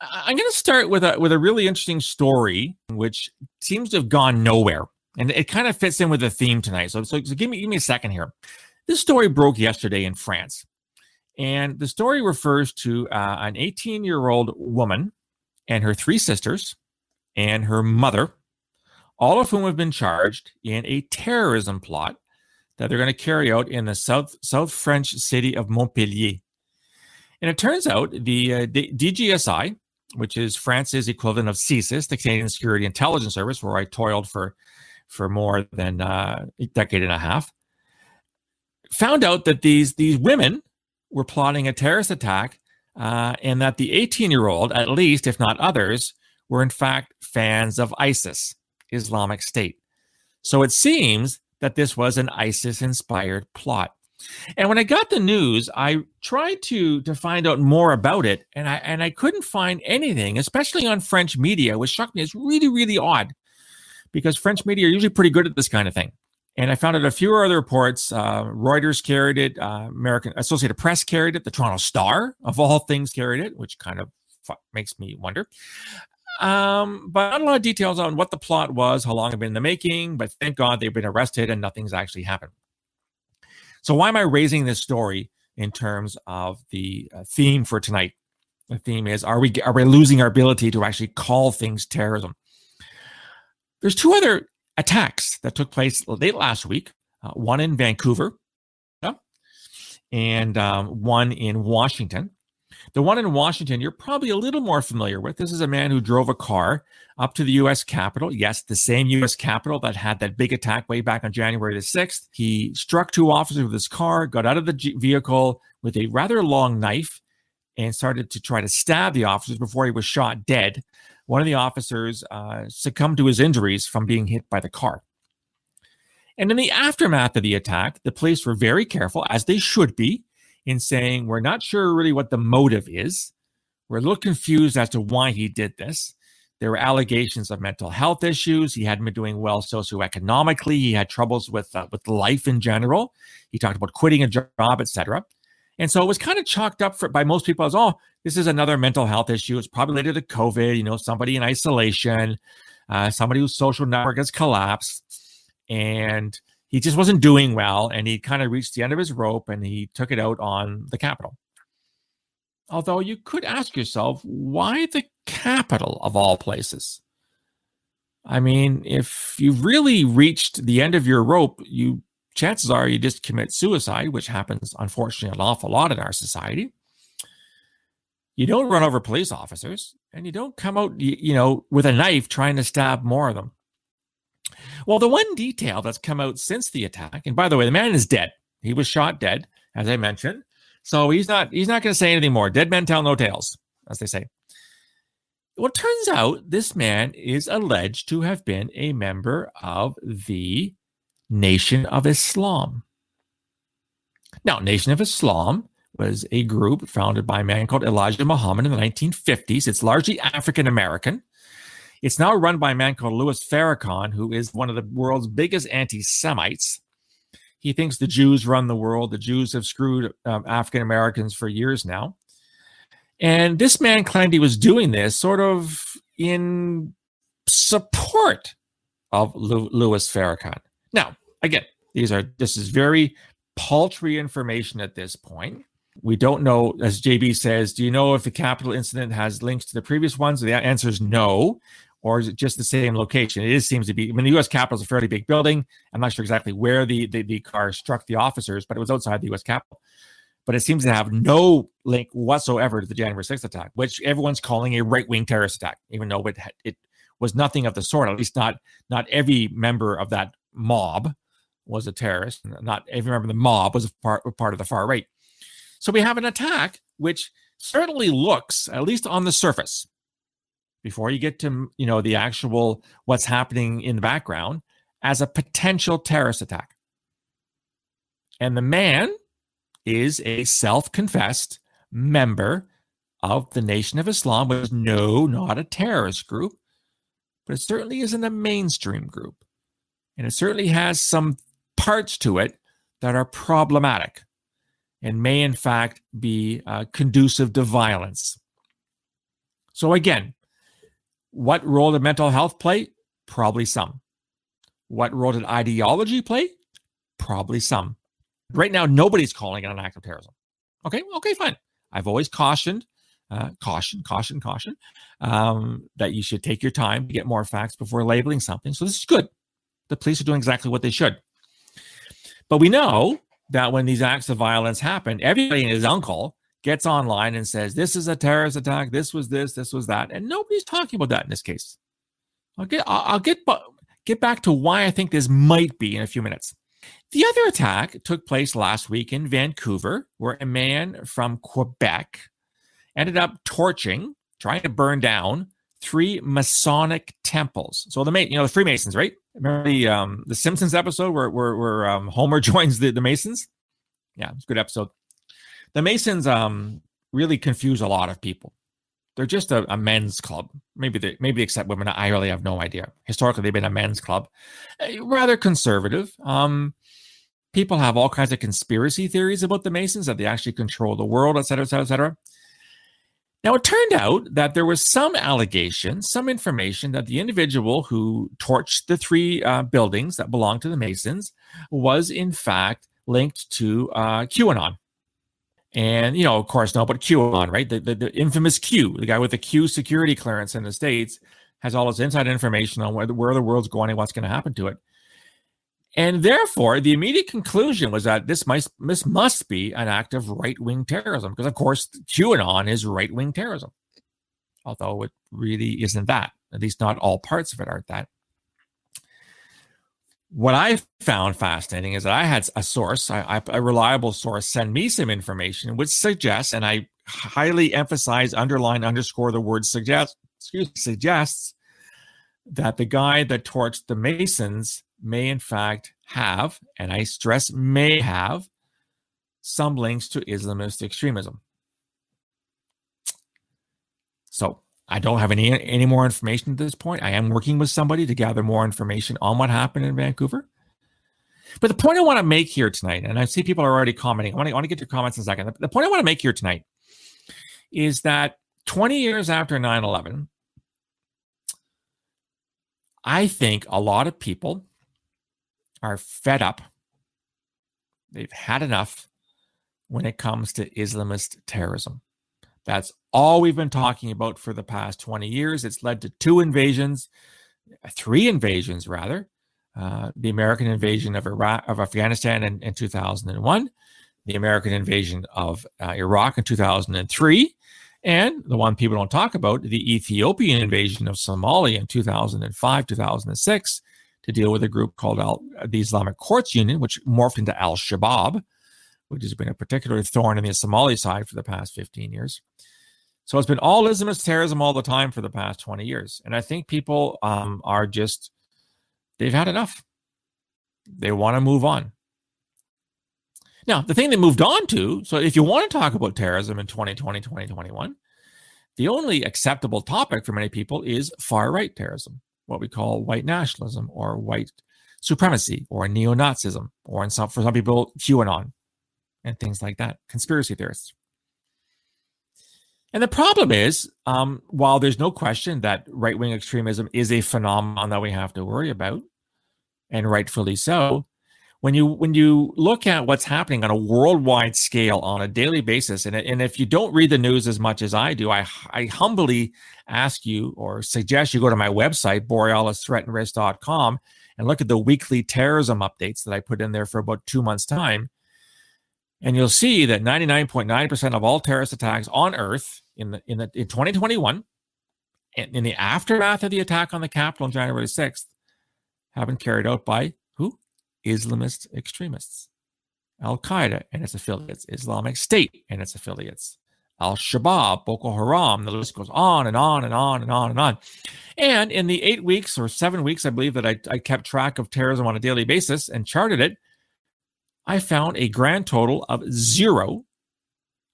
I'm going to start with a with a really interesting story, which seems to have gone nowhere, and it kind of fits in with the theme tonight. So, so, so give me give me a second here. This story broke yesterday in France, and the story refers to uh, an 18 year old woman and her three sisters and her mother, all of whom have been charged in a terrorism plot that they're going to carry out in the south south French city of Montpellier. And it turns out the uh, DGSI, which is France's equivalent of CSIS, the Canadian Security Intelligence Service, where I toiled for for more than uh, a decade and a half, found out that these these women were plotting a terrorist attack, uh, and that the 18 year old, at least if not others, were in fact fans of ISIS, Islamic State. So it seems that this was an ISIS inspired plot. And when I got the news, I tried to to find out more about it, and I and I couldn't find anything, especially on French media, which struck me as really really odd, because French media are usually pretty good at this kind of thing. And I found out a few other reports. Uh, Reuters carried it, uh, American Associated Press carried it, the Toronto Star of all things carried it, which kind of makes me wonder. Um, but not a lot of details on what the plot was, how long it had been in the making. But thank God they've been arrested and nothing's actually happened. So, why am I raising this story in terms of the uh, theme for tonight? The theme is: Are we are we losing our ability to actually call things terrorism? There's two other attacks that took place late last week. Uh, one in Vancouver, and um, one in Washington. The one in Washington, you're probably a little more familiar with. This is a man who drove a car up to the U.S. Capitol. Yes, the same U.S. Capitol that had that big attack way back on January the 6th. He struck two officers with his car, got out of the vehicle with a rather long knife, and started to try to stab the officers before he was shot dead. One of the officers uh, succumbed to his injuries from being hit by the car. And in the aftermath of the attack, the police were very careful, as they should be, in saying, We're not sure really what the motive is. We're a little confused as to why he did this. There were allegations of mental health issues. He hadn't been doing well socioeconomically. He had troubles with uh, with life in general. He talked about quitting a job, etc. And so it was kind of chalked up for, by most people as, oh, this is another mental health issue. It's probably related to COVID. You know, somebody in isolation, uh, somebody whose social network has collapsed, and he just wasn't doing well and he kind of reached the end of his rope and he took it out on the Capitol. Although you could ask yourself, why the Capitol of all places? I mean, if you've really reached the end of your rope, you chances are you just commit suicide, which happens unfortunately an awful lot in our society. You don't run over police officers and you don't come out, you know, with a knife trying to stab more of them. Well, the one detail that's come out since the attack, and by the way, the man is dead. He was shot dead, as I mentioned. So he's not he's not going to say anything more. Dead men tell no tales, as they say. Well, it turns out this man is alleged to have been a member of the Nation of Islam. Now, Nation of Islam was a group founded by a man called Elijah Muhammad in the 1950s. It's largely African American. It's now run by a man called Louis Farrakhan, who is one of the world's biggest anti Semites. He thinks the Jews run the world. The Jews have screwed um, African Americans for years now. And this man claimed he was doing this sort of in support of Louis Farrakhan. Now, again, these are this is very paltry information at this point. We don't know, as JB says, do you know if the Capitol incident has links to the previous ones? The answer is no or is it just the same location? It is, seems to be. I mean, the U.S. Capitol is a fairly big building. I'm not sure exactly where the, the, the car struck the officers, but it was outside the U.S. Capitol. But it seems to have no link whatsoever to the January 6th attack, which everyone's calling a right wing terrorist attack, even though it it was nothing of the sort. At least not not every member of that mob was a terrorist. Not every member of the mob was a part part of the far right. So we have an attack which certainly looks, at least on the surface, before you get to you know the actual what's happening in the background as a potential terrorist attack. And the man is a self-confessed member of the nation of islam which is no not a terrorist group but it certainly isn't a mainstream group. And it certainly has some parts to it that are problematic and may in fact be uh, conducive to violence. So again, what role did mental health play? Probably some. What role did ideology play? Probably some. Right now, nobody's calling it an act of terrorism. Okay, okay, fine. I've always cautioned, uh, caution, caution, caution, um, that you should take your time to get more facts before labeling something. So this is good. The police are doing exactly what they should. But we know that when these acts of violence happen, everybody and his uncle gets online and says, This is a terrorist attack. This was this, this was that. And nobody's talking about that in this case. I'll get, I'll get, get back to why I think this might be in a few minutes. The other attack took place last week in Vancouver, where a man from Quebec ended up torching, trying to burn down three Masonic temples. So the you know the Freemasons, right? Remember the um, the Simpsons episode where where, where um, Homer joins the, the Masons? Yeah, it's a good episode. The Masons um, really confuse a lot of people. They're just a, a men's club. Maybe they maybe except women. I really have no idea. Historically, they've been a men's club, uh, rather conservative. Um, people have all kinds of conspiracy theories about the Masons that they actually control the world, et cetera, et cetera, et cetera. Now, it turned out that there was some allegation, some information that the individual who torched the three uh, buildings that belonged to the Masons was, in fact, linked to uh, QAnon. And, you know, of course, no, but QAnon, right? The, the, the, infamous Q, the guy with the Q security clearance in the States, has all this inside information on where the, where the world's going and what's going to happen to it. And therefore, the immediate conclusion was that this must, this must be an act of right wing terrorism, because of course, QAnon is right wing terrorism. Although it really isn't that. At least not all parts of it aren't that. What I found fascinating is that I had a source, I, a reliable source, send me some information which suggests, and I highly emphasize, underline, underscore the word suggest, excuse, suggests that the guy that torched the Masons may in fact have, and I stress may have, some links to Islamist extremism. So I don't have any any more information at this point. I am working with somebody to gather more information on what happened in Vancouver. But the point I want to make here tonight, and I see people are already commenting. I want to, I want to get your comments in a second. The point I want to make here tonight is that 20 years after 9 11, I think a lot of people are fed up. They've had enough when it comes to Islamist terrorism. That's all we've been talking about for the past 20 years. It's led to two invasions, three invasions rather. Uh, the American invasion of Iraq, of Afghanistan in, in 2001, the American invasion of uh, Iraq in 2003, and the one people don't talk about, the Ethiopian invasion of Somalia in 2005, 2006, to deal with a group called Al, the Islamic Courts Union, which morphed into Al Shabaab, which has been a particular thorn in the Somali side for the past 15 years. So it's been all Islamist terrorism all the time for the past 20 years. And I think people um, are just, they've had enough. They want to move on. Now, the thing they moved on to, so if you want to talk about terrorism in 2020, 2021, the only acceptable topic for many people is far right terrorism what we call white nationalism or white supremacy or neo Nazism, or in some, for some people, QAnon and things like that, conspiracy theorists. And the problem is, um, while there's no question that right wing extremism is a phenomenon that we have to worry about, and rightfully so, when you when you look at what's happening on a worldwide scale on a daily basis and, and if you don't read the news as much as i do i i humbly ask you or suggest you go to my website borealisthreatandrisk.com and look at the weekly terrorism updates that i put in there for about two months time and you'll see that 99.9% of all terrorist attacks on earth in the in the in 2021 in the aftermath of the attack on the capitol on january 6th have been carried out by who? Islamist extremists, Al Qaeda and its affiliates, Islamic State and its affiliates, Al Shabaab, Boko Haram. The list goes on and on and on and on and on. And in the eight weeks or seven weeks, I believe that I, I kept track of terrorism on a daily basis and charted it, I found a grand total of zero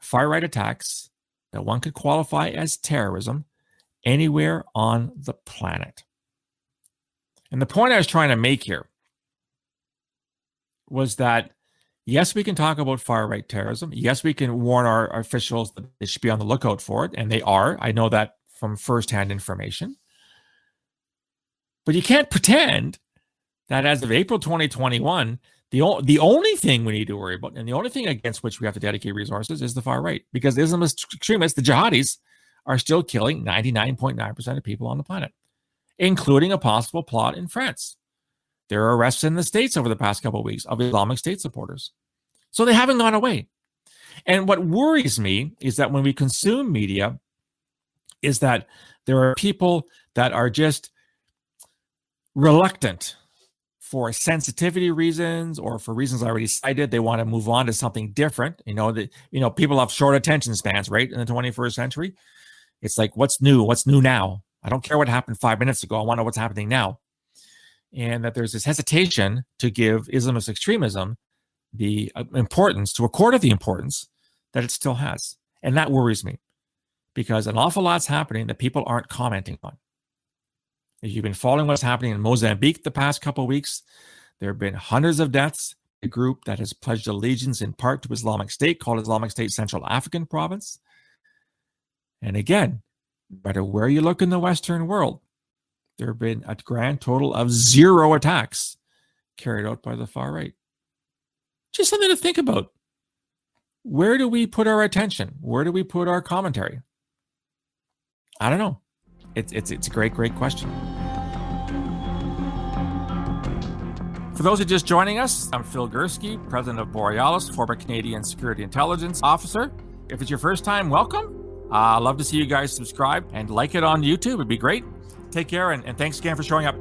far right attacks that one could qualify as terrorism anywhere on the planet. And the point I was trying to make here was that yes, we can talk about far right terrorism. Yes, we can warn our, our officials that they should be on the lookout for it, and they are. I know that from firsthand information. But you can't pretend that as of April 2021, the, o- the only thing we need to worry about and the only thing against which we have to dedicate resources is the far right because Islamist extremists, the jihadis, are still killing 99.9% of people on the planet, including a possible plot in France. There are arrests in the States over the past couple of weeks of Islamic State supporters. So they haven't gone away. And what worries me is that when we consume media, is that there are people that are just reluctant for sensitivity reasons or for reasons I already cited, they want to move on to something different. You know, that you know, people have short attention spans, right? In the 21st century. It's like, what's new? What's new now? I don't care what happened five minutes ago. I want to know what's happening now. And that there's this hesitation to give Islamist extremism the uh, importance, to accord it the importance that it still has. And that worries me because an awful lot's happening that people aren't commenting on. If you've been following what's happening in Mozambique the past couple weeks, there have been hundreds of deaths. A group that has pledged allegiance in part to Islamic State called Islamic State Central African Province. And again, no matter where you look in the Western world, there have been a grand total of zero attacks carried out by the far right. Just something to think about. Where do we put our attention? Where do we put our commentary? I don't know. It's it's it's a great great question. For those who are just joining us, I'm Phil Gurski, president of Borealis, former Canadian Security Intelligence Officer. If it's your first time, welcome. Uh, love to see you guys subscribe and like it on YouTube. It'd be great. Take care and, and thanks again for showing up.